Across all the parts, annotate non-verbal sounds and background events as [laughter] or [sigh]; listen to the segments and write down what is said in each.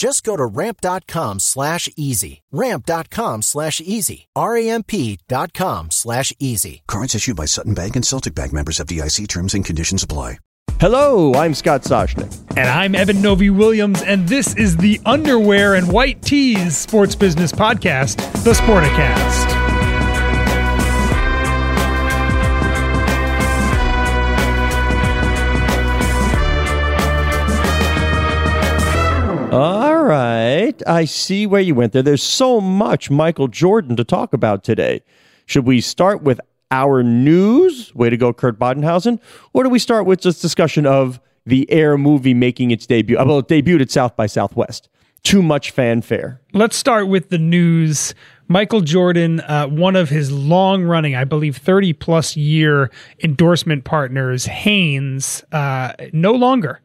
Just go to ramp.com slash easy. Ramp.com slash easy. R-A-M-P dot com slash easy. Cards issued by Sutton Bank and Celtic Bank members FDIC terms and conditions apply. Hello, I'm Scott Soshnick. And I'm Eben Novy-Williams, and this is the Underwear and White Tees Sports Business Podcast, the Sporticast. All right. I see where you went there. There's so much Michael Jordan to talk about today. Should we start with our news? Way to go, Kurt Badenhausen. Or do we start with just discussion of the Air movie making its debut? Well, it debuted at South by Southwest. Too much fanfare. Let's start with the news. Michael Jordan, uh, one of his long running, I believe, 30 plus year endorsement partners, Hanes, uh, no longer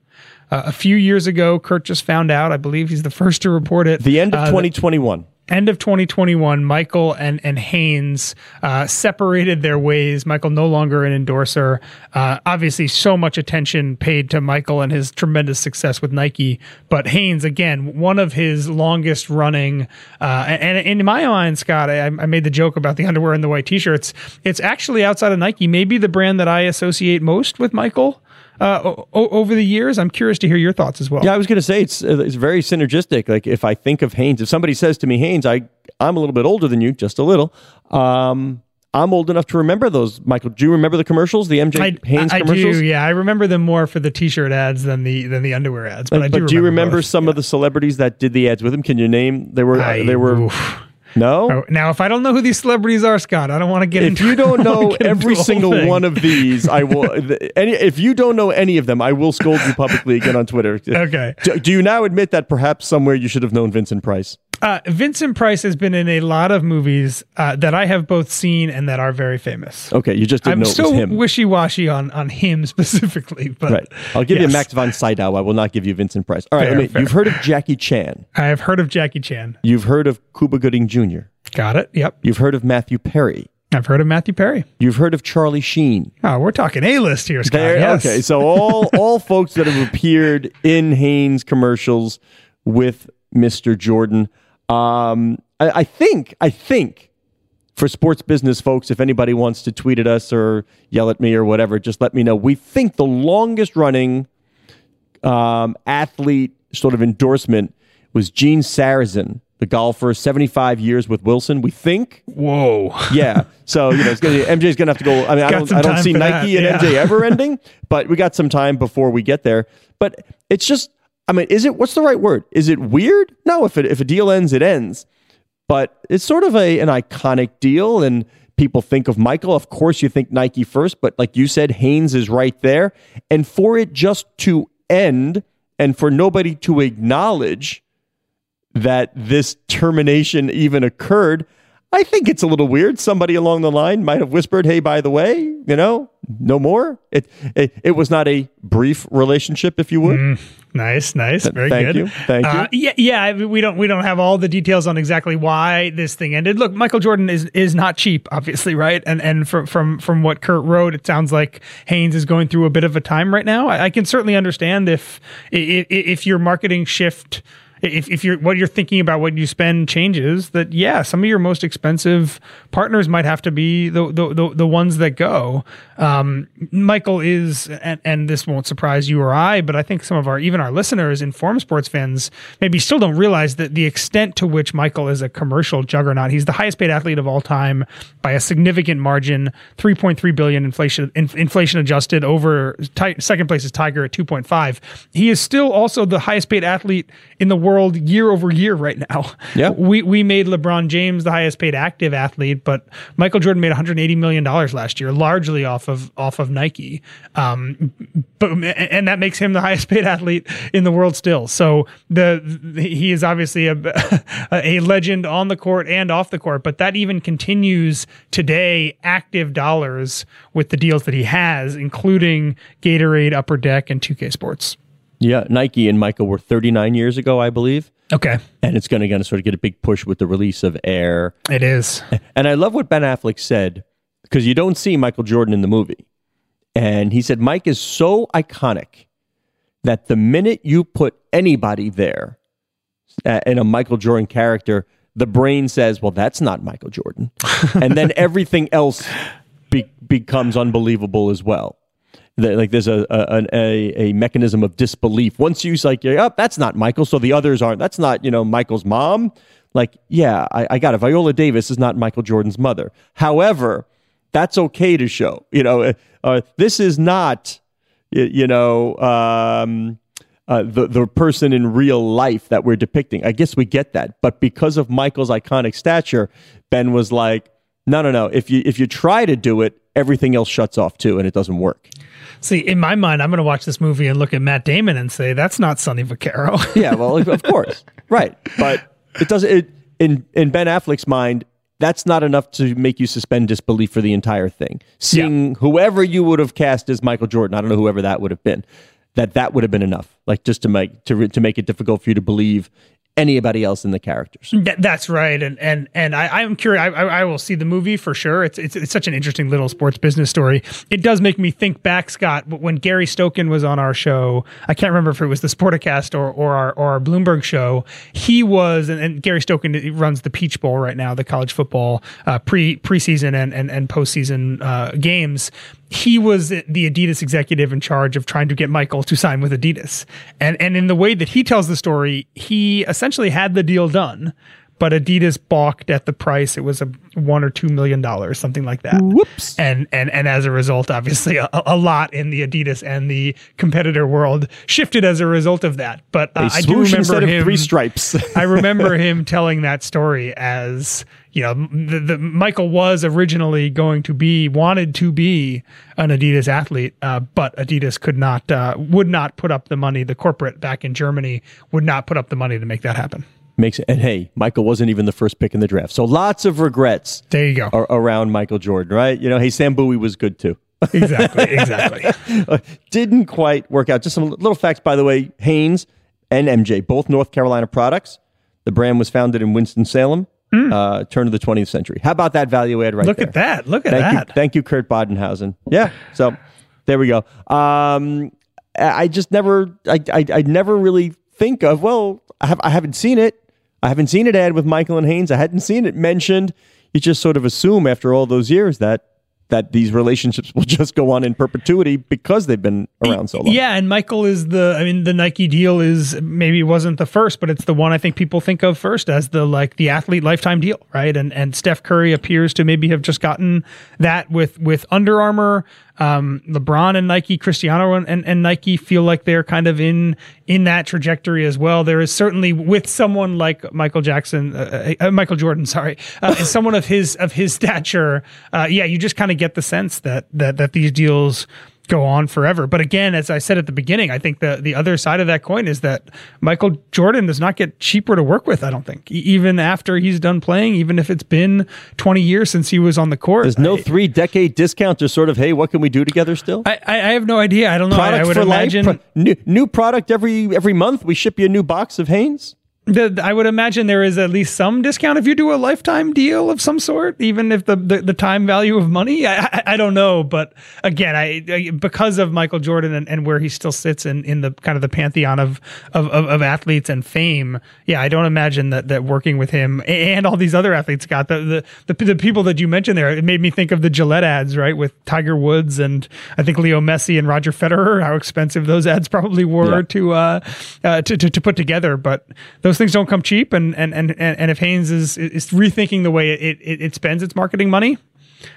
uh, a few years ago, Kurt just found out. I believe he's the first to report it. The end of uh, 2021 end of 2021, Michael and and Hanes uh, separated their ways. Michael no longer an endorser. Uh, obviously, so much attention paid to Michael and his tremendous success with Nike, but Hanes again, one of his longest running. Uh, and, and, in my mind, Scott, I, I, made the joke about the underwear and the white T-shirts. It's actually outside of Nike, maybe the brand that I associate most with Michael uh, o- over the years. I'm curious to hear your thoughts as well. Yeah, I was going to say it's uh, it's very synergistic. Like if I think of Hanes, if somebody says to me, Hanes, I I'm a little bit older than you, just a little. Um, I'm old enough to remember those. Michael, do you remember the commercials, the MJ I, Hanes I, I commercials? do. Yeah, I remember them more for the T-shirt ads than the than the underwear ads. But, but I do. But do you remember both. some yeah. of the celebrities that did the ads with him? Can you name? They were I, they were. Oof. No. Oh, now, if I don't know who these celebrities are, Scott, I don't want to get. If into, you [laughs] don't know every single one of these, I will. any, if you don't know any of them, I will scold you publicly again on Twitter. Okay. Do, do you now admit that perhaps somewhere you should have known Vincent Price? Uh, Vincent Price has been in a lot of movies uh, that I have both seen and that are very famous. Okay, you just didn't I'm know still it was him. wishy washy on on him [laughs] specifically, but right. I'll give yes. you Max von Sydow. I will not give you Vincent Price. All right, fair, I mean, fair. you've heard of Jackie Chan. [laughs] I have heard of Jackie Chan. You've heard of Cuba Gooding Jr. Got it. Yep. You've heard of Matthew Perry. I've heard of Matthew Perry. You've heard of Charlie Sheen. Oh, we're talking A list here, Scott. There, yes. Okay, so all [laughs] all folks that have appeared in Hanes commercials with Mr. Jordan. Um, I, I think I think for sports business folks, if anybody wants to tweet at us or yell at me or whatever, just let me know. We think the longest running um, athlete sort of endorsement was Gene Sarazen, the golfer, 75 years with Wilson. We think. Whoa. Yeah. So, you know, it's gonna, MJ's going to have to go. I mean, I don't, I don't see Nike that, and yeah. MJ ever ending, but we got some time before we get there. But it's just, I mean, is it, what's the right word? Is it weird? No, if, it, if a deal ends, it ends. But it's sort of a, an iconic deal. And people think of Michael. Of course, you think Nike first, but like you said, Hanes is right there. And for it just to end and for nobody to acknowledge that this termination even occurred, I think it's a little weird. Somebody along the line might have whispered, "Hey, by the way, you know, no more." It it, it was not a brief relationship, if you would. Mm, nice, nice, very Thank good. you. Thank Uh, you. yeah, yeah. I mean, We don't we don't have all the details on exactly why this thing ended. Look, Michael Jordan is is not cheap, obviously, right? And and from from from what Kurt wrote, it sounds like Hanes is going through a bit of a time right now. I, I can certainly understand if if, if your marketing shift if, if you're what you're thinking about what you spend changes that yeah some of your most expensive partners might have to be the the, the, the ones that go. Um, michael is and, and this won't surprise you or i but i think some of our even our listeners informed sports fans maybe still don't realize that the extent to which michael is a commercial juggernaut. He's the highest paid athlete of all time by a significant margin 3.3 billion inflation in, inflation adjusted over ti- second place is tiger at 2.5 he is still also the highest paid athlete in the world year over year right now. Yeah. We we made LeBron James the highest paid active athlete, but Michael Jordan made 180 million dollars last year, largely off of off of Nike. Um, but and that makes him the highest paid athlete in the world still. So the, the he is obviously a [laughs] a legend on the court and off the court, but that even continues today active dollars with the deals that he has, including Gatorade, Upper Deck, and 2K Sports. Yeah, Nike and Michael were 39 years ago, I believe. Okay. And it's going to sort of get a big push with the release of Air. It is. [laughs] And I love what Ben Affleck said because you don't see Michael Jordan in the movie. And he said, Mike is so iconic that the minute you put anybody there uh, in a Michael Jordan character, the brain says, well, that's not Michael Jordan. [laughs] and then everything else be- becomes unbelievable as well. The- like there's a, a, a, a mechanism of disbelief. Once you like, oh, that's not Michael, so the others aren't. That's not, you know, Michael's mom. Like, yeah, I, I got it. Viola Davis is not Michael Jordan's mother. However, that's okay to show. You know, uh, uh, this is not, you, you know, um, uh, the the person in real life that we're depicting. I guess we get that, but because of Michael's iconic stature, Ben was like, no, no, no. If you if you try to do it, everything else shuts off too, and it doesn't work. See, in my mind, I'm going to watch this movie and look at Matt Damon and say, that's not Sonny Vaccaro. [laughs] Yeah, well, of course, right, but it doesn't. It, in in Ben Affleck's mind, that's not enough to make you suspend disbelief for the entire thing. Seeing whoever you would have cast as Michael Jordan, I don't know whoever that would have been, that that would have been enough, like just to make to to make it difficult for you to believe anybody else in the characters. Th- that's right, and and and I, I'm curious. I, I, will see the movie for sure. It's, it's it's such an interesting little sports business story. It does make me think back, Scott, when Gary Stokan was on our show. I can't remember if it was the Sporticast or or our, or our Bloomberg show. He was, and, and Gary Stokan runs the Peach Bowl right now, the college football uh, pre preseason and and and postseason uh, games he was the Adidas executive in charge of trying to get Michael to sign with Adidas. And and in the way that he tells the story, he essentially had the deal done, but Adidas balked at the price. It was a one or two million dollars, something like that. Whoops. And and and as a result, obviously, a, a lot in the Adidas and the competitor world shifted as a result of that. But uh, I do remember him. three stripes. [laughs] I remember [laughs] him telling that story as you know the, the Michael was originally going to be wanted to be an Adidas athlete, uh, but Adidas could not uh, would not put up the money. The corporate back in Germany would not put up the money to make that happen. Makes it, and hey, Michael wasn't even the first pick in the draft, so lots of regrets There you go. ar- around Michael Jordan, right? You know, hey, Sam Bowie was good too. exactly, exactly. [laughs] Didn't quite work out. Just some little facts, by the way. Hanes and MJ, both North Carolina products. The brand was founded in Winston Salem, uh, turn of the 20th century. How about that value add right. Look there? at that. Look at Thank that. you, thank you, Kurt Badenhausen. Yeah, so there we go. Um, I I just never, I, I, I never really think of. Well, I have, I haven't seen it. I haven't seen it ad with Michael and Hanes. I hadn't seen it mentioned. You just sort of assume after all those years that that these relationships [laughs] will just go on in perpetuity because they've been around so long. Yeah, and Michael is the I mean the Nike deal is maybe wasn't the first, but it's the one I think people think of first as the like the athlete lifetime deal, right? And and Steph Curry appears to maybe have just gotten that with with Under Armour, um, LeBron and Nike, Cristiano and, and, Nike feel like they're kind of in in that trajectory as well. There is certainly with someone like Michael Jackson, uh, uh, Michael Jordan, [laughs] sorry, uh, someone of his of his stature, uh, yeah, you just kind of get the sense that that that these deals go on forever. But again, as I said at the beginning, I think the the other side of that coin is that Michael Jordan does not get cheaper to work with. I don't think, even after he's done playing, even if it's been 20 years since he was on the court. There's no I, three decade discount to sort of, hey, what can we do together still? I, I I have no idea. I don't know. I, I would for imagine. life, Pro- new, new product every every month. We ship you a new box of Hanes. The, I would imagine there is at least some discount if you do a lifetime deal of some sort, even if the, the, the time value of money. I, I, I don't know, but again, I, I because of Michael Jordan and, and where he still sits in, in the kind of the pantheon of, of, of, of athletes and fame. Yeah, I don't imagine that that working with him and all these other athletes, got the the, the the people that you mentioned there, it made me think of the Gillette ads, right, with Tiger Woods and I think Leo Messi and Roger Federer. How expensive those ads probably were Yeah. to uh, uh to, to to put together, but those things don't come cheap. And and and and if Hanes is is rethinking the way it it, it spends its marketing money,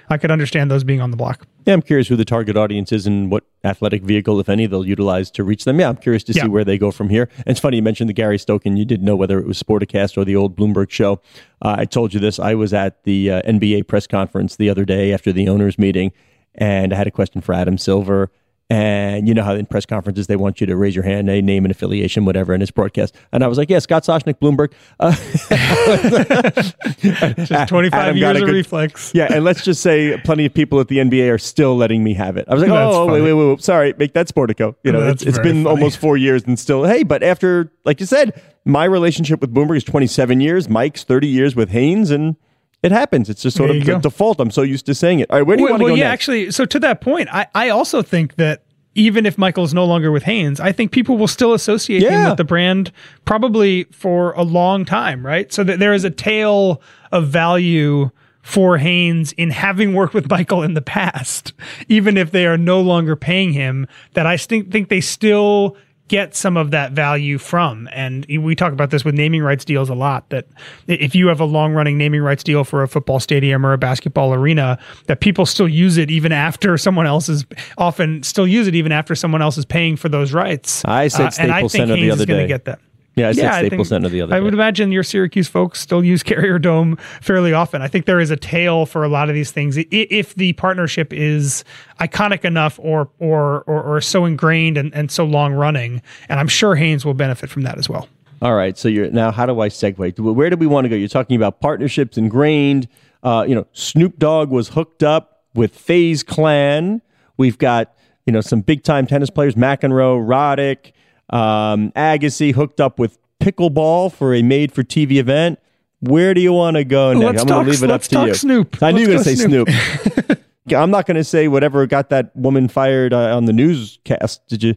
I could understand those being on the block. Yeah, I'm curious who the target audience is and what athletic vehicle, if any, they'll utilize to reach them. Yeah, I'm curious to Yeah. see where they go from here. And it's funny you mentioned the Gary Stokan. You didn't know whether it was Sporticast or the old Bloomberg show. Uh, I told you this. I was at the uh, NBA press conference the other day after the owners' meeting, and I had a question for Adam Silver. And you know how in press conferences they want you to raise your hand, a name and affiliation, whatever, in his broadcast. And I was like, "Yeah, Scott Soshnick, Bloomberg." Uh, [laughs] Just 25 Adam years of good- reflex. Yeah, and let's just say plenty of people at the NBA are still letting me have it. I was like, That's oh, wait, funny. wait, wait, wait, sorry, make that Sportico. You know, That's it's, it's been funny. almost four years and still, hey, but after, like you said, my relationship with Bloomberg is 27 years, Mike's 30 years with Hanes, and it happens. It's just sort There of the go. default. I'm so used to saying it. All right, where do you well, want to well, go yeah, next? actually, so to that point, I, I also think that even if Michael's no longer with Hanes, I think people will still associate him with the brand probably for a long time, right? So that there is a tale of value for Hanes in having worked with Michael in the past, [laughs] even if they are no longer paying him, that I think think they still get some of that value from. And we talk about this with naming rights deals a lot that if you have a long running naming rights deal for a football stadium or a basketball arena, that people still use it even after someone else is often still use it even after someone else is paying for those rights. I said Uh, and I Staples think Center the other is going to day. get that. Yeah, I said I Staples Center the other I day. would imagine your Syracuse folks still use Carrier Dome fairly often. I think there is a tail for a lot of these things if the partnership is iconic enough or or or, or so ingrained and, and so long running. And I'm sure Hanes will benefit from that as well. All right. So you're now. How do I segue? Where do we want to go? You're talking about partnerships ingrained. Uh, you know, Snoop Dogg was hooked up with FaZe Clan. We've got you know some big time tennis players: McEnroe, Roddick, um, Agassi hooked up with pickleball for a made for TV event. Where do you want to go next? Let's I'm going to leave it up to you. Snoop. I knew you were going to say go Snoop. [laughs] [laughs] I'm not going to say whatever got that woman fired uh, on the newscast. Did you?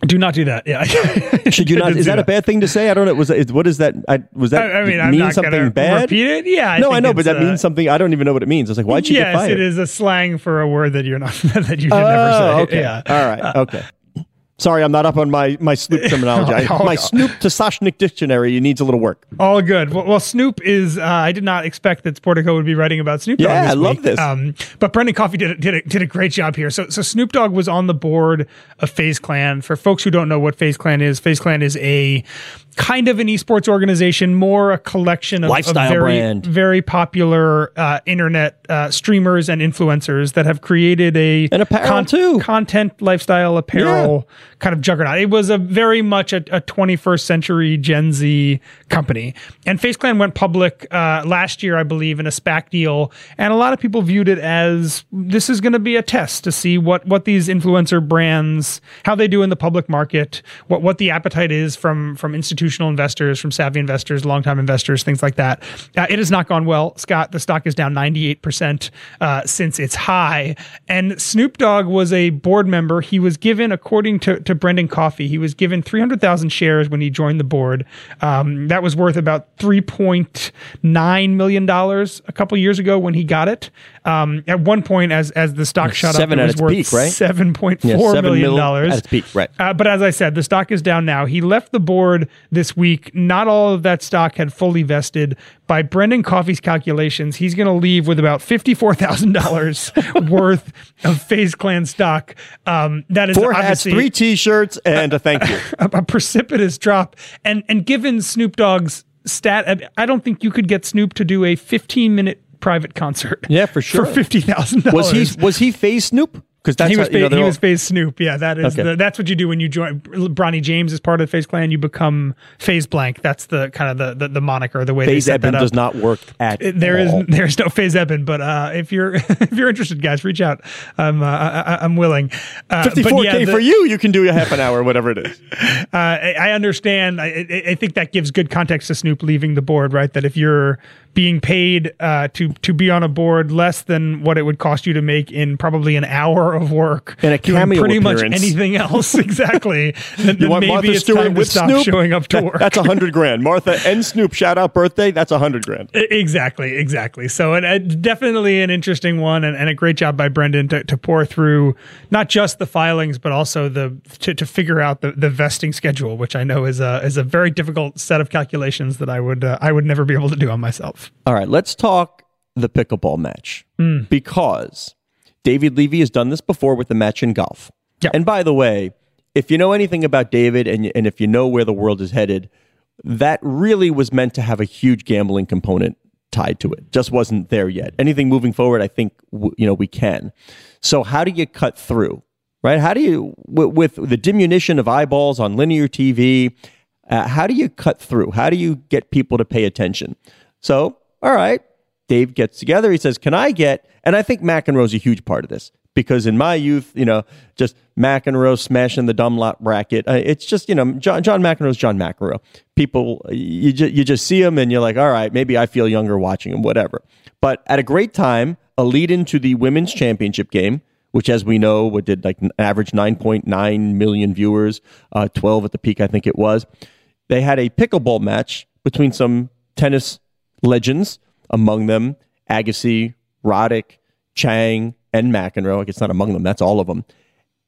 Do not do that. Yeah. [laughs] Should you not? Is do that a bad thing to say? I don't know. Was what is that? I, was that? I, I mean, I'm mean not something bad? repeat it. Yeah. I no, I know, but that uh, means something. I don't even know what it means. I was like, why'd she get fired? Yes, it is a slang for a word that you're not that you should Oh, never say. okay. Yeah. All right. okay. Sorry, I'm not up on my my Snoop [laughs] terminology. I, Oh, my no. Snoop to Soshnick dictionary needs a little work. All good. Well, well Snoop is. Uh, I did not expect that Sportico would be writing about Snoop Dogg. Yeah, I love week. this. Um, but Brendan Coffey did a, did a, did a great job here. So so Snoop Dogg was on the board of FaZe Clan. For folks who don't know what FaZe Clan is, FaZe Clan is a kind of an esports organization, more a collection of, of Lifestyle very brand. very popular uh, internet uh, streamers and influencers that have created a And apparel, too. content lifestyle apparel kind of juggernaut. It was a very much a, a 21st century Gen Z company. And FaZe Clan went public uh, last year, I believe, in a SPAC deal. And a lot of people viewed it as this is going to be a test to see what what these influencer brands how they do in the public market, what what the appetite is from from institutional investors, from savvy investors, longtime investors, things like that. Uh, it has not gone well, Scott. The stock is down 98 percent uh, since its high. And Snoop Dogg was a board member. He was given, according to, to Brendan Coffey. he was given 300,000 shares when he joined the board. Um, that was worth about 3.9 million dollars a couple years ago when he got it. Um, at one point, as as the stock shot Seven up, it was worth peak, right? seven point Yeah, four seven million mil dollars at its peak, right. uh, but as I said, the stock is down now. He left the board this week. Not all of that stock had fully vested. By Brendan Coffey's calculations, he's going to leave with about fifty-four thousand dollars [laughs] worth of FaZe Clan stock. Um, that is Four hats, obviously three T-shirts, and a thank you. [laughs] a, a precipitous drop. And and given Snoop Dogg's stat, I- don't think you could get Snoop to do a fifteen-minute private concert. Yeah, for sure. for fifty thousand dollars. Was he was he FaZe Snoop because that's he was how, you know, he they're was FaZe Snoop. Yeah, that is Okay. the, that's what you do when you join. Bronny James is part of the FaZe Clan. You become FaZe Blank. That's the kind of the the, the moniker, the way Phase they set Eben that up. does not work at It- There is all. there's no FaZe Eben, but uh, if you're [laughs] if you're interested, guys, reach out. I'm uh, I, I'm willing. Uh, 54k yeah, the- for you. You can do a half an hour, whatever it is. [laughs] uh, I I understand. I I think that gives good context to Snoop leaving the board, right? That if you're being paid uh, to to be on a board less than what it would cost you to make in probably an hour of work And a cameo pretty much anything else, [laughs] exactly. then, You want maybe Martha it's Stewart time to with stop Snoop? showing up to work. That's a hundred grand. Martha and Snoop shout out birthday. That's a hundred grand. Exactly, exactly. So, and, uh, definitely an interesting one, and, and a great job by Brendan to, to pour through not just the filings, but also the to, to figure out the, the vesting schedule, which I know is a is a very difficult set of calculations that I would uh, I would never be able to do on myself. All right, let's talk the pickleball match Hmm. because David Levy has done this before with the match in golf. Yep. And by the way, if you know anything about David and and if you know where the world is headed, that really was meant to have a huge gambling component tied to it. Just wasn't there yet. Anything moving forward, I think w- you know we can. So how do you cut through? Right? How do you with, with the diminution of eyeballs on linear TV? Uh, how do you cut through? How do you get people to pay attention? So, all right, Dave gets together. He says, "Can I get?" And I think McEnroe's a huge part of this because in my youth, you know, just McEnroe smashing the Dunlop racket. Uh, it's just you know, John John McEnroe's John McEnroe. People, you just you just see him and you're like, all right, maybe I feel younger watching him, whatever. But at a great time, a lead into the women's championship game. Which, as we know, what did like an average 9.9 million viewers, uh, 12 at the peak, I think it was they had a pickleball match between some tennis legends, among them Agassi, Roddick, Chang, and McEnroe. I guess not among them, that's all of them.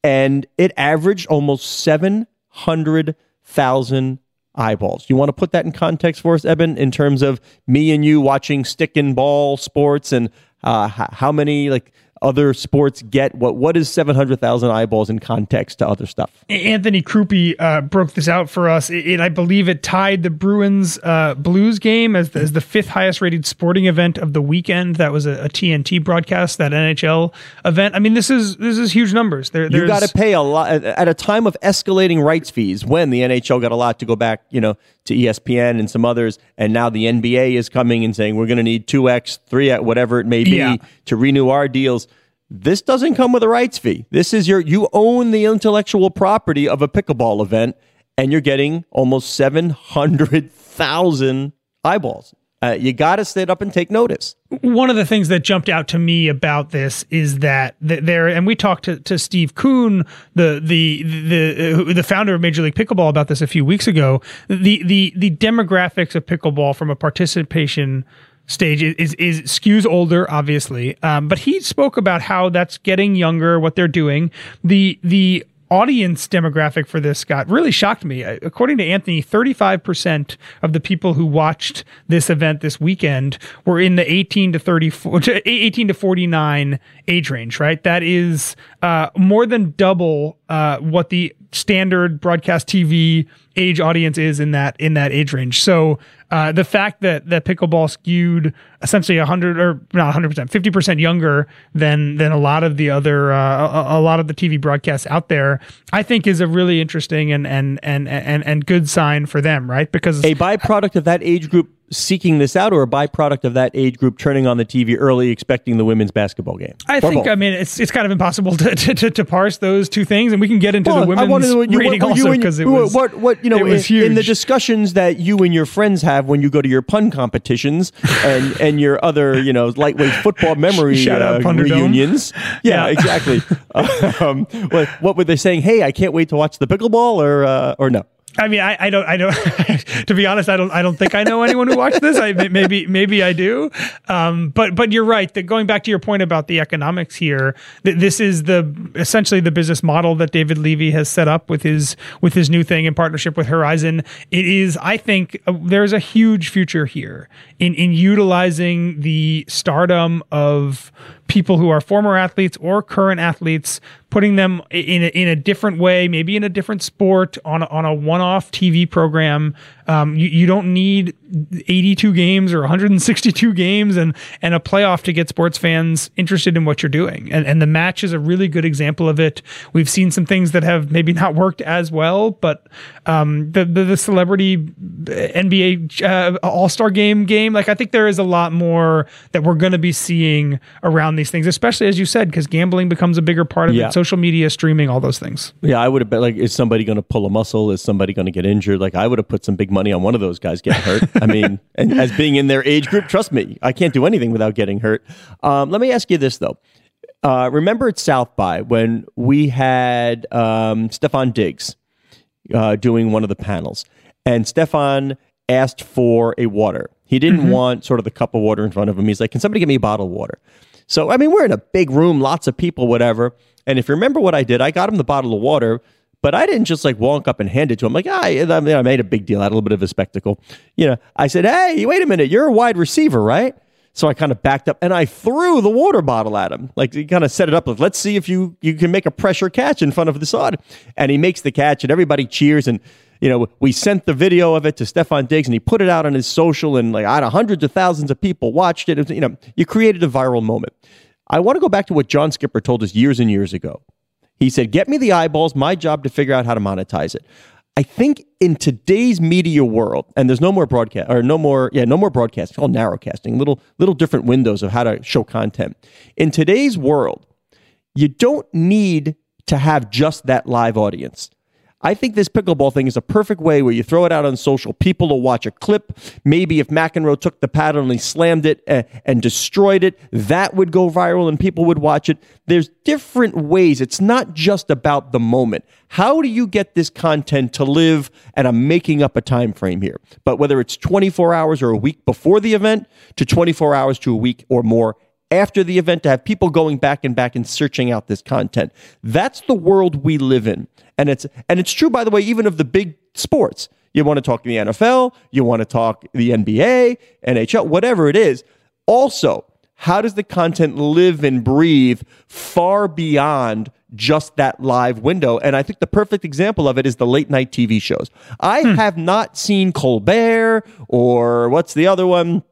And it averaged almost 700,000 eyeballs. You want to put that in context for us, Eben, in terms of me and you watching stick and ball sports and uh, how many like other sports get what what is 700,000 eyeballs in context to other stuff? Anthony Crupi uh, broke this out for us, It- it- I believe it tied the Bruins uh, Blues game as the, as the fifth highest rated sporting event of the weekend. That was a, a TNT broadcast, that NHL event. I mean, this is this is huge numbers. There, You got to pay a lot at- at a time of escalating rights fees when the NHL got a lot to go back, you know, to ESPN and some others, and now the NBA is coming and saying we're going to need two x, three x, whatever it may be Yeah. to renew our deals. This doesn't come with a rights fee. This is your you own the intellectual property of a pickleball event, and you're getting almost seven hundred thousand eyeballs. Uh, you got to sit up and take notice. one of the things that jumped out to me about this is that there, and we talked to, to Steve Kuhn, the the the the founder of Major League Pickleball, about this a few weeks ago. The the the demographics of pickleball from a participation stage is is, is skews older, obviously, um, but he spoke about how that's getting younger, what they're doing. The the audience demographic for this got really shocked me. Uh, According to Anthony, 35% of the people who watched this event this weekend were in the 18 to 34 [laughs] 18 to 49 age range, right? That is uh, more than double uh, what the standard broadcast TV age audience is in that in that age range. So uh, the fact that that pickleball skewed essentially 100 or not 100 percent 50 percent younger than than a lot of the other uh, a, a lot of the TV broadcasts out there, I think is a really interesting and and and and and good sign for them, right? Because a byproduct of that age group seeking this out or a byproduct of that age group turning on the TV early expecting the women's basketball game? I think both? I mean it's it's kind of impossible [laughs] to to, to, to parse those two things, and we can get into Well, the women's I wanted you, rating what, also because it was what what you know in, in the discussions that you and your friends have when you go to your pun competitions and and your other you know lightweight football [laughs] memory Shout uh, Punderdome. reunions. Yeah, Yeah. exactly. [laughs] um, what what were they saying? Hey, I can't wait to watch the pickleball or uh, or no. I mean, I, I don't, I don't. [laughs] to be honest, I don't, I don't think I know anyone who watched this. I maybe, maybe I do. Um, but, but you're right. That going back to your point about the economics here, that this is the essentially the business model that David Levy has set up with his with his new thing in partnership with Horizon. It is, I think, uh, there's a huge future here in in utilizing the stardom of people who are former athletes or current athletes putting them in a, in a different way, maybe in a different sport on a, on a one off TV program. Um, you, you don't need 82 games or 162 games and and a playoff to get sports fans interested in what you're doing. And and the match is a really good example of it. We've seen some things that have maybe not worked as well, but um, the, the, the celebrity NBA uh, All Star Game game, like I think there is a lot more that we're going to be seeing around these things, especially as you said, because gambling becomes a bigger part of Yeah. it. Social media, streaming, all those things. Yeah, I would have bet like, is somebody going to pull a muscle? Is somebody going to get injured? Like, I would have put some big money on one of those guys getting hurt. [laughs] I mean, and as being in their age group, trust me, I can't do anything without getting hurt. Um, let me ask you this though. Uh, remember at South by when we had um, Stefon Diggs uh, doing one of the panels, and Stefon asked for a water. He didn't want sort of the cup of water in front of him. He's like, "Can somebody give me a bottle of water?" So I mean, we're in a big room, lots of people, whatever. And if you remember what I did, I got him the bottle of water, but I didn't just like walk up and hand it to him. Like, ah, I, mean, I made a big deal out of a little bit of a spectacle. You know, I said, "Hey, wait a minute, you're a wide receiver, right?" So I kind of backed up and I threw the water bottle at him. Like he kind of set it up. Like, let's see if you you can make a pressure catch in front of the sod. And he makes the catch, and everybody cheers. And you know, we sent the video of it to Stefon Diggs, and he put it out on his social, and like I don't hundreds of thousands of people watched it. It was, you know, you created a viral moment. I want to go back to what John Skipper told us years and years ago. He said, "Get me the eyeballs. My job to figure out how to monetize it." I think in today's media world, and there's no more broadcast or no more, yeah, no more broadcast. It's called narrowcasting. Little little different windows of how to show content. In today's world, you don't need to have just that live audience. I think this pickleball thing is a perfect way where you throw it out on social. People will watch a clip. Maybe if McEnroe took the paddle and he slammed it and, and destroyed it, that would go viral and people would watch it. There's different ways. It's not just about the moment. How do you get this content to live? And I'm making up a time frame here. But whether it's 24 hours or a week before the event to 24 hours to a week or more after the event to have people going back and back and searching out this content. That's the world we live in. And it's and it's true by the way even of the big sports. You want to talk the NFL, you want to talk the NBA, NHL, whatever it is. Also, how does the content live and breathe far beyond just that live window? And I think the perfect example of it is the late night TV shows. I hmm. have not seen Colbert or what's the other one?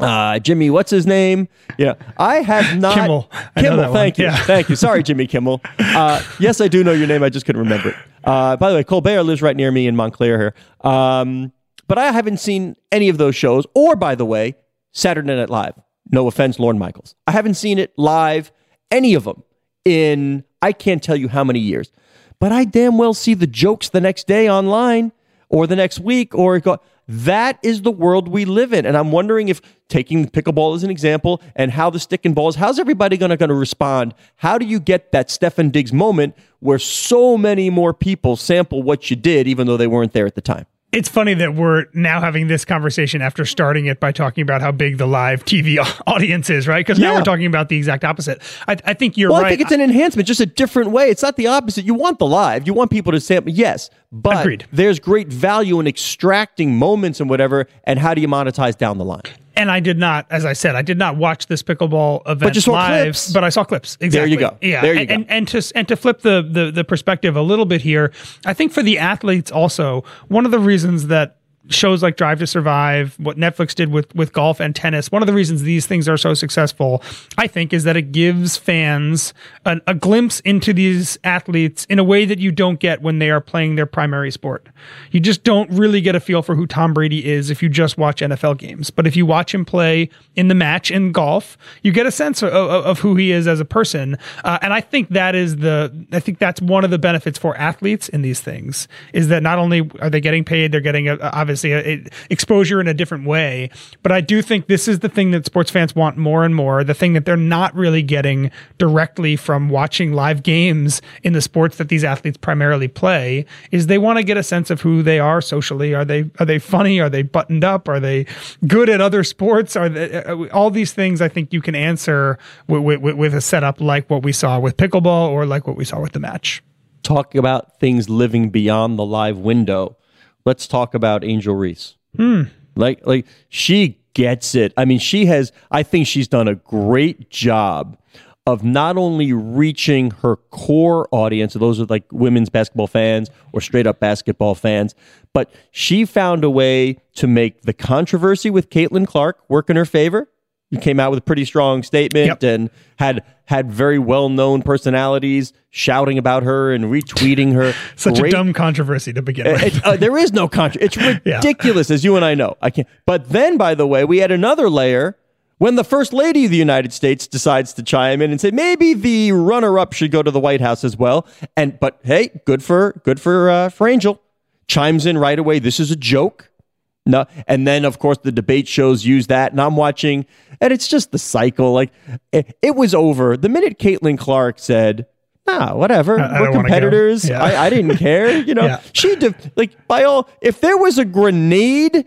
Uh, Jimmy, what's his name? Yeah, I have not. Kimmel. Kimmel, that one. thank you, Yeah. thank you. Sorry, Jimmy Kimmel. Uh, yes, I do know your name. I just couldn't remember it. Uh, by the way, Colbert lives right near me in Montclair here. Um, but I haven't seen any of those shows. Or, by the way, Saturday Night Live. No offense, Lorne Michaels. I haven't seen it live, any of them, in I can't tell you how many years. But I damn well see the jokes the next day online or the next week or go. That is the world we live in. And I'm wondering if taking pickleball as an example and how the stick and ball is, how's everybody going to respond? How do you get that Stefon Diggs moment where so many more people sample what you did, even though they weren't there at the time? It's funny that we're now having this conversation after starting it by talking about how big the live TV [laughs] audience is, right? Because now we're talking about the exact opposite. I, I think you're Well, right. I think it's an enhancement, just a different way. It's not the opposite. You want the live. You want people to say, Yes, but Agreed. there's great value in extracting moments and whatever. And how do you monetize down the line? And I did not, as I said, I did not watch this pickleball event you saw live, clips. but I saw clips. Exactly. you go. Yeah. There you and, go. And, and to and to flip the, the the perspective a little bit here, I think for the athletes also, one of the reasons that shows like Drive to Survive, what Netflix did with with golf and tennis, one of the reasons these things are so successful, I think, is that it gives fans an, a glimpse into these athletes in a way that you don't get when they are playing their primary sport. You just don't really get a feel for who Tom Brady is if you just watch NFL games. But if you watch him play in the match in golf, you get a sense of, of, of who he is as a person. Uh, and I think that is the, I think that's one of the benefits for athletes in these things is that not only are they getting paid, they're getting a, obviously a, a exposure in a different way. But I do think this is the thing that sports fans want more and more. The thing that they're not really getting directly from watching live games in the sports that these athletes primarily play is they want to get a sense of who they are socially. Are they are they funny? Are they buttoned up? Are they good at other sports? Are they, uh, all these things? I think you can answer with, with, with a setup like what we saw with pickleball or like what we saw with the match. Talk about things living beyond the live window. Let's talk about Angel Reese. Hmm. Like, like she gets it. I mean, she has. I think she's done a great job of not only reaching her core audience, so those are like women's basketball fans or straight up basketball fans, but she found a way to make the controversy with Caitlin Clark work in her favor. You came out with a pretty strong statement Yep. and had had very well known personalities shouting about her and retweeting her. [laughs] Such Great- a dumb controversy to begin with. it, uh, there is no contra. It's [laughs] ridiculous, as you and I know. I can't. But then, by the way, we had another layer when the first lady of the United States decides to chime in and say maybe the runner-up should go to the White House as well. And but hey, good for good for uh, for Angel. Chimes in right away. This is a joke. No, and then of course the debate shows use that, and I'm watching, and it's just the cycle. Like it, it was over the minute Caitlin Clark said, "Ah, whatever, I we're go." competitors. Yeah. I, I didn't care." You know, [laughs] Yeah. she def- like by all. If there was a grenade,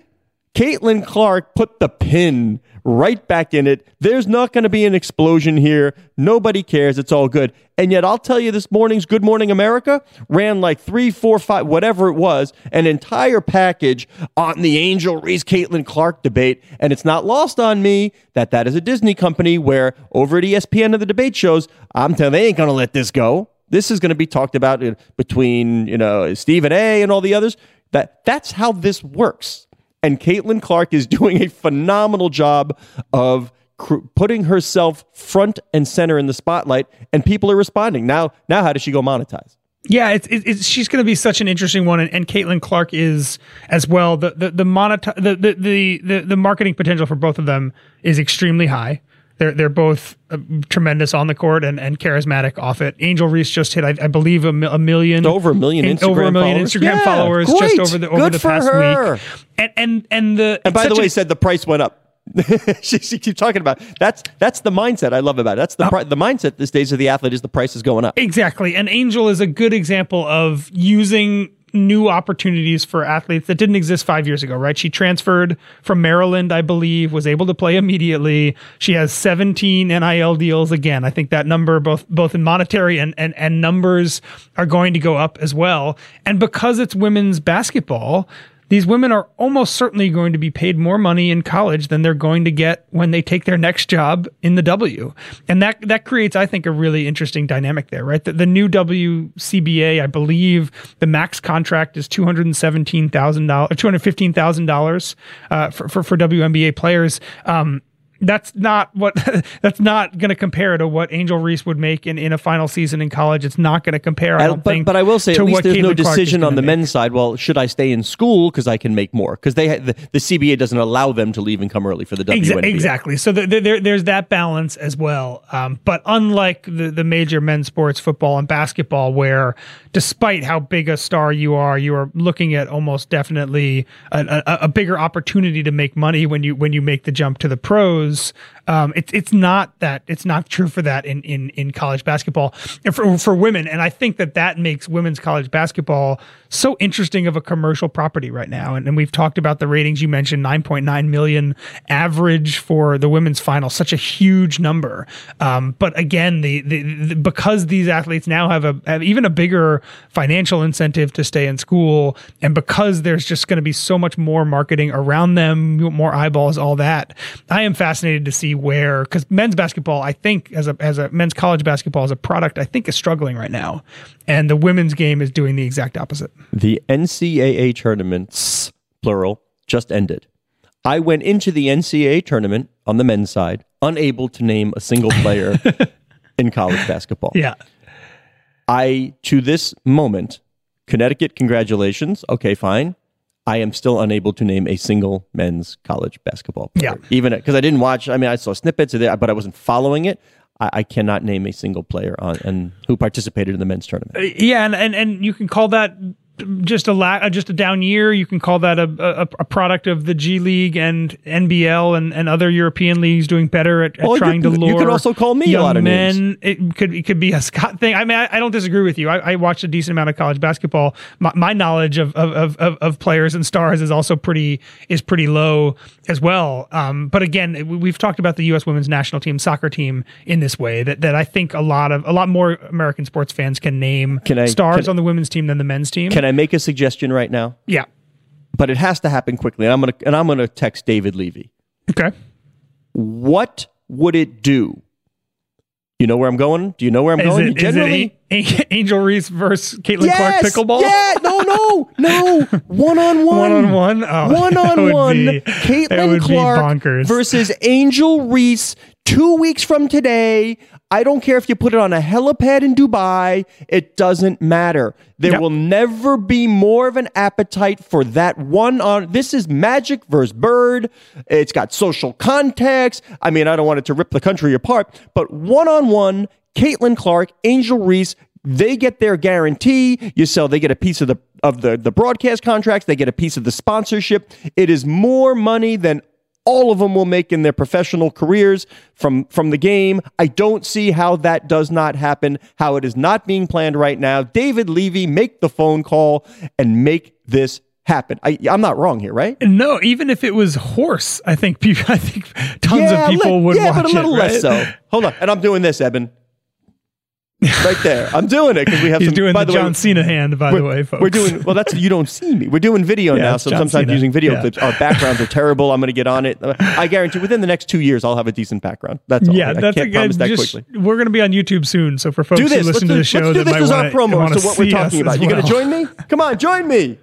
Caitlin Clark put the pin right back in it. There's not going to be an explosion here. Nobody cares. It's all good. And yet, I'll tell you, this morning's Good Morning America ran like three, four, five, whatever it was, an entire package on the Angel Reese Caitlin Clark debate. And it's not lost on me that that is a Disney company where over at ESPN and the debate shows, I'm telling they ain't going to let this go. This is going to be talked about uh, between you know Stephen A. and all the others. That that's how this works. And Caitlin Clark is [laughs] doing a phenomenal job of cr- putting herself front and center in the spotlight, and people are responding. Now, now, how does she go monetize? Yeah, it's, it's, she's going to be such an interesting one, and, and Caitlin Clark is as well. The the the, the the the the marketing potential for both of them is extremely high. They're they're both uh, tremendous on the court and, and charismatic off it. Angel Reese just hit, I, I believe, a, mi- a million Over a million in- Instagram over a million followers? Instagram Yeah, followers great. just over the over Good the past her. week. And and and the And by the way, a- said the price went up. [laughs] she, she keeps talking about that's that's the mindset I love about it. That's the pri- the mindset these days of the athlete is the price is going up. Exactly. And Angel is a good example of using new opportunities for athletes that didn't exist five years ago, right? She transferred from Maryland, I believe, was able to play immediately. She has 17 NIL deals again. I think that number, both both in monetary and, and, and numbers, are going to go up as well. And because it's women's basketball, these women are almost certainly going to be paid more money in college than they're going to get when they take their next job in the W. And that that creates, I think, a really interesting dynamic there, right? The, the new WCBA, I believe, the max contract is two hundred and seventeen thousand dollars, two hundred fifteen thousand dollars uh, for for for WNBA players. Um, that's not what [laughs] that's not going to compare to what Angel Reese would make in, in a final season in college. It's not going to compare. I don't but, think. but I will say, to at least there's no Caitlin Clark decision on the make. men's side. Well, should I stay in school because I can make more? Because they the, the CBA doesn't allow them to leave and come early for the WNBA. Exactly. So the, the, there, there's that balance as well. Um, but unlike the, the major men's sports, football and basketball, where despite how big a star you are, you are looking at almost definitely a, a, a bigger opportunity to make money when you when you make the jump to the pros. Um, it's it's not that it's not true for that in in in college basketball and for for women. And I think that that makes women's college basketball so interesting of a commercial property right now. And, and we've talked about the ratings you mentioned, 9.9 million average for the women's final, such a huge number. Um, but again, the, the, the because these athletes now have a have even a bigger financial incentive to stay in school, and because there's just going to be so much more marketing around them, more eyeballs, all that. I am fascinated to see where because men's basketball, I think as a as a men's college basketball as a product, I think is struggling right now, and the women's game is doing the exact opposite. The NCAA tournaments, plural, just ended. I went into the NCAA tournament on the men's side, unable to name a single player [laughs] in college basketball. Yeah. I, to this moment, Connecticut, congratulations. Okay, fine. I am still unable to name a single men's college basketball player. Yeah. Even because I didn't watch, I mean, I saw snippets of it, but I wasn't following it. I, I cannot name a single player on and who participated in the men's tournament. Uh, yeah, and, and and you can call that just a la- uh, just a down year. You can call that a, a, a product of the G League and NBL and, and other European leagues doing better at, at Well, you trying to could- lure. you could also call me a lot of names. men. It could it could be a Scott thing. I mean, I, I don't disagree with you. I, I watched a decent amount of college basketball. My, my knowledge of, of, of, of players and stars is also pretty is pretty low as well. Um, but again, we- we've talked about the U.S. women's national team soccer team in this way that, that I think a lot of a lot more American sports fans can name Can I- stars can- on the women's team than the men's team. Can I make a suggestion right now? yeah. But it has to happen quickly. And I'm gonna and I'm gonna text David Levy. Okay. What would it do You know where I'm going? Do you know where I'm Is going? it, Generally, it Angel Reese versus Caitlin Clark pickleball? Yeah, no, no, no. [laughs] One on one. One on one? Oh, one on one. be- Caitlin Clark versus Angel Reese. Two weeks from today. I don't care if you put it on a helipad in Dubai. It doesn't matter. There Yep. will never be more of an appetite for that one on. This is Magic versus Bird. It's got social context. I mean, I don't want it to rip the country apart, but one on one, Caitlin Clark, Angel Reese, they get their guarantee. You sell, they get a piece of the of the the broadcast contracts. They get a piece of the sponsorship. It is more money than all of them will make in their professional careers from from the game. I don't see how that does not happen. How it is not being planned right now. David Levy, make the phone call and make this happen. I, I'm not wrong here, right? No, even if it was horse, I think people, [laughs] I think tons yeah, of people li- would yeah, watch but a little it. less right? so. Hold on, and I'm doing this, Eben. Right there, I'm doing it because we have He's some. doing by the, the John way, Cena hand, by the way, folks. we're doing well. That's you don't see me. We're doing video Yeah, now, so John sometimes Cena. using video Yeah. clips. Our backgrounds are terrible. I'm going to get on it. I guarantee within the next two years, I'll have a decent background. That's all. Yeah, I that's can't a promise that Just, quickly. we're going to be on YouTube soon, so for folks Do this. who Let's listen do, to the let's show do that this as our promo to what we're talking about. You going to join me? Come on, join me.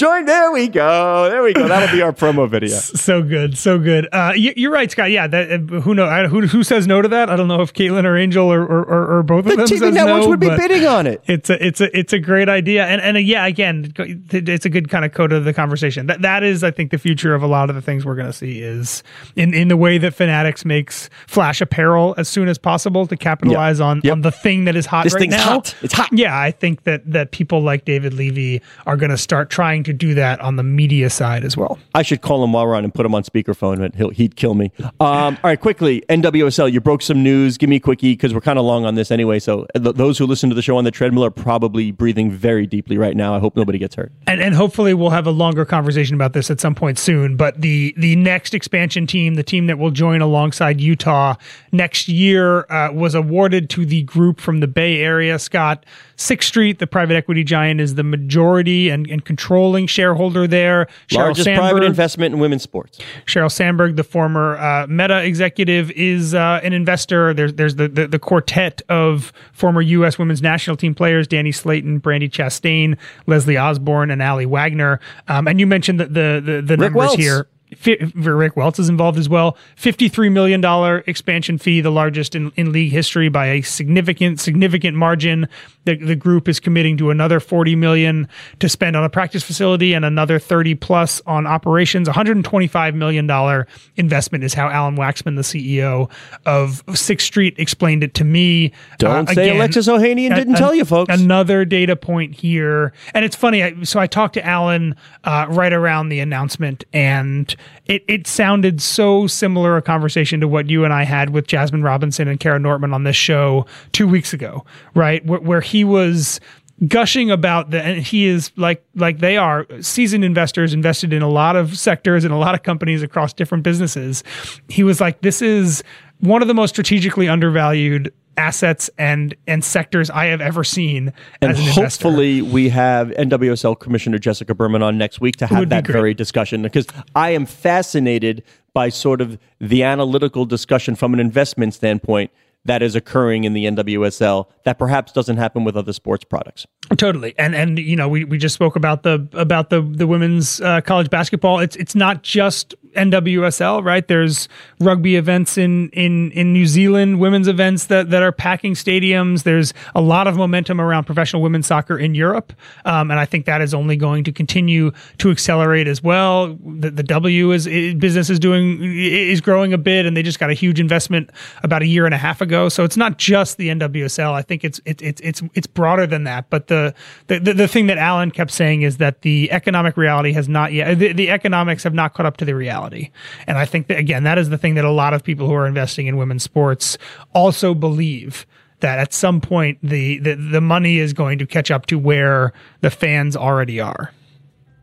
Join. There we go. There we go. That'll be our [laughs] promo video. So good, so good. Uh, you, you're right, Scott. Yeah, that, uh, who know? I, who who says no to that? I don't know if Caitlin or Angel or or, or, or both The of them TV says networks no, would be bidding on it. [laughs] It's a it's a it's a great idea, and and uh, yeah, again, it's a good kind of code of the conversation. That that is, I think, the future of a lot of the things we're going to see is in in the way that Fanatics makes flash apparel as soon as possible to capitalize on Yep. on the thing that is hot This right now. hot. It's hot. Yeah, I think that that people like David Levy are going to start trying to do that on the media side as well. I should call him while we're on and put him on speakerphone, but he'll, he'd kill me. Um, all right, quickly, NWSL, you broke some news. Give me a quickie because we're kind of long on this anyway. So th- those who listen to the show on the treadmill are probably breathing very deeply right now. I hope nobody gets hurt. and and hopefully we'll have a longer conversation about this at some point soon. But the the next expansion team, the team that will join alongside Utah next year, uh, was awarded to the group from the Bay Area. Scott Sixth Street, the private equity giant, is the majority and, and controlling shareholder there. Sheryl Largest private investment in women's sports. Sheryl Sandberg, the former uh, Meta executive, is uh, an investor. There's there's the, the the quartet of former U.S. Women's National Team players: Danny Slaton, Brandi Chastain, Leslie Osborne, and Aly Wagner. Um, and you mentioned the the the, the Rick numbers Welts. here. Rick Welts is involved as well. $53 million expansion fee, the largest in, in league history by a significant, significant margin. The, the group is committing to another 40 million to spend on a practice facility and another 30 plus on operations. $125 million investment is how Alan Waxman, the CEO of Sixth Street, explained it to me. Don't Uh, say again, Alexis Ohanian didn't a- tell you, folks. Another data point here, and it's funny. I, so I talked to Alan uh, right around the announcement, and it it sounded so similar a conversation to what you and I had with Jasmine Robinson and Kara Nortman on this show two weeks ago, right? Where, where he was gushing about the and he is like like they are seasoned investors invested in a lot of sectors and a lot of companies across different businesses. He was like this is one of the most strategically undervalued assets and and sectors I have ever seen And as an investor. hopefully, we have NWSL Commissioner Jessica Berman on next week to have that very discussion because I am fascinated by sort of the analytical discussion from an investment standpoint that is occurring in the NWSL that perhaps doesn't happen with other sports products. Totally, and and you know we, we just spoke about the about the the women's uh, college basketball. It's it's not just NWSL, right? There's rugby events in in in New Zealand, women's events that that are packing stadiums. There's a lot of momentum around professional women's soccer in Europe, um, and I think that is only going to continue to accelerate as well. The, the W is i- business is doing is growing a bit, and they just got a huge investment about a year and a half ago. So it's not just the NWSL. I think it's it's it's it's it's broader than that. But the the the, the thing that Alan kept saying is that the economic reality has not yet the, the economics have not caught up to the reality. And I think that again, that is the thing that a lot of people who are investing in women's sports also believe that at some point the the, the money is going to catch up to where the fans already are.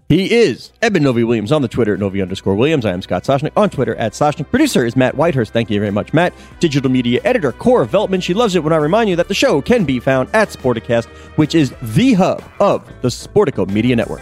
He is Eben Novy-Williams on the Twitter at Novy underscore Williams. I am Scott Soshnick on Twitter at Soshnick. Producer is Matt Whitehurst. Thank you very much, Matt. Digital media editor, Core Veltman. She loves it when I remind you that the show can be found at Sporticast, which is the hub of the Sportico Media Network.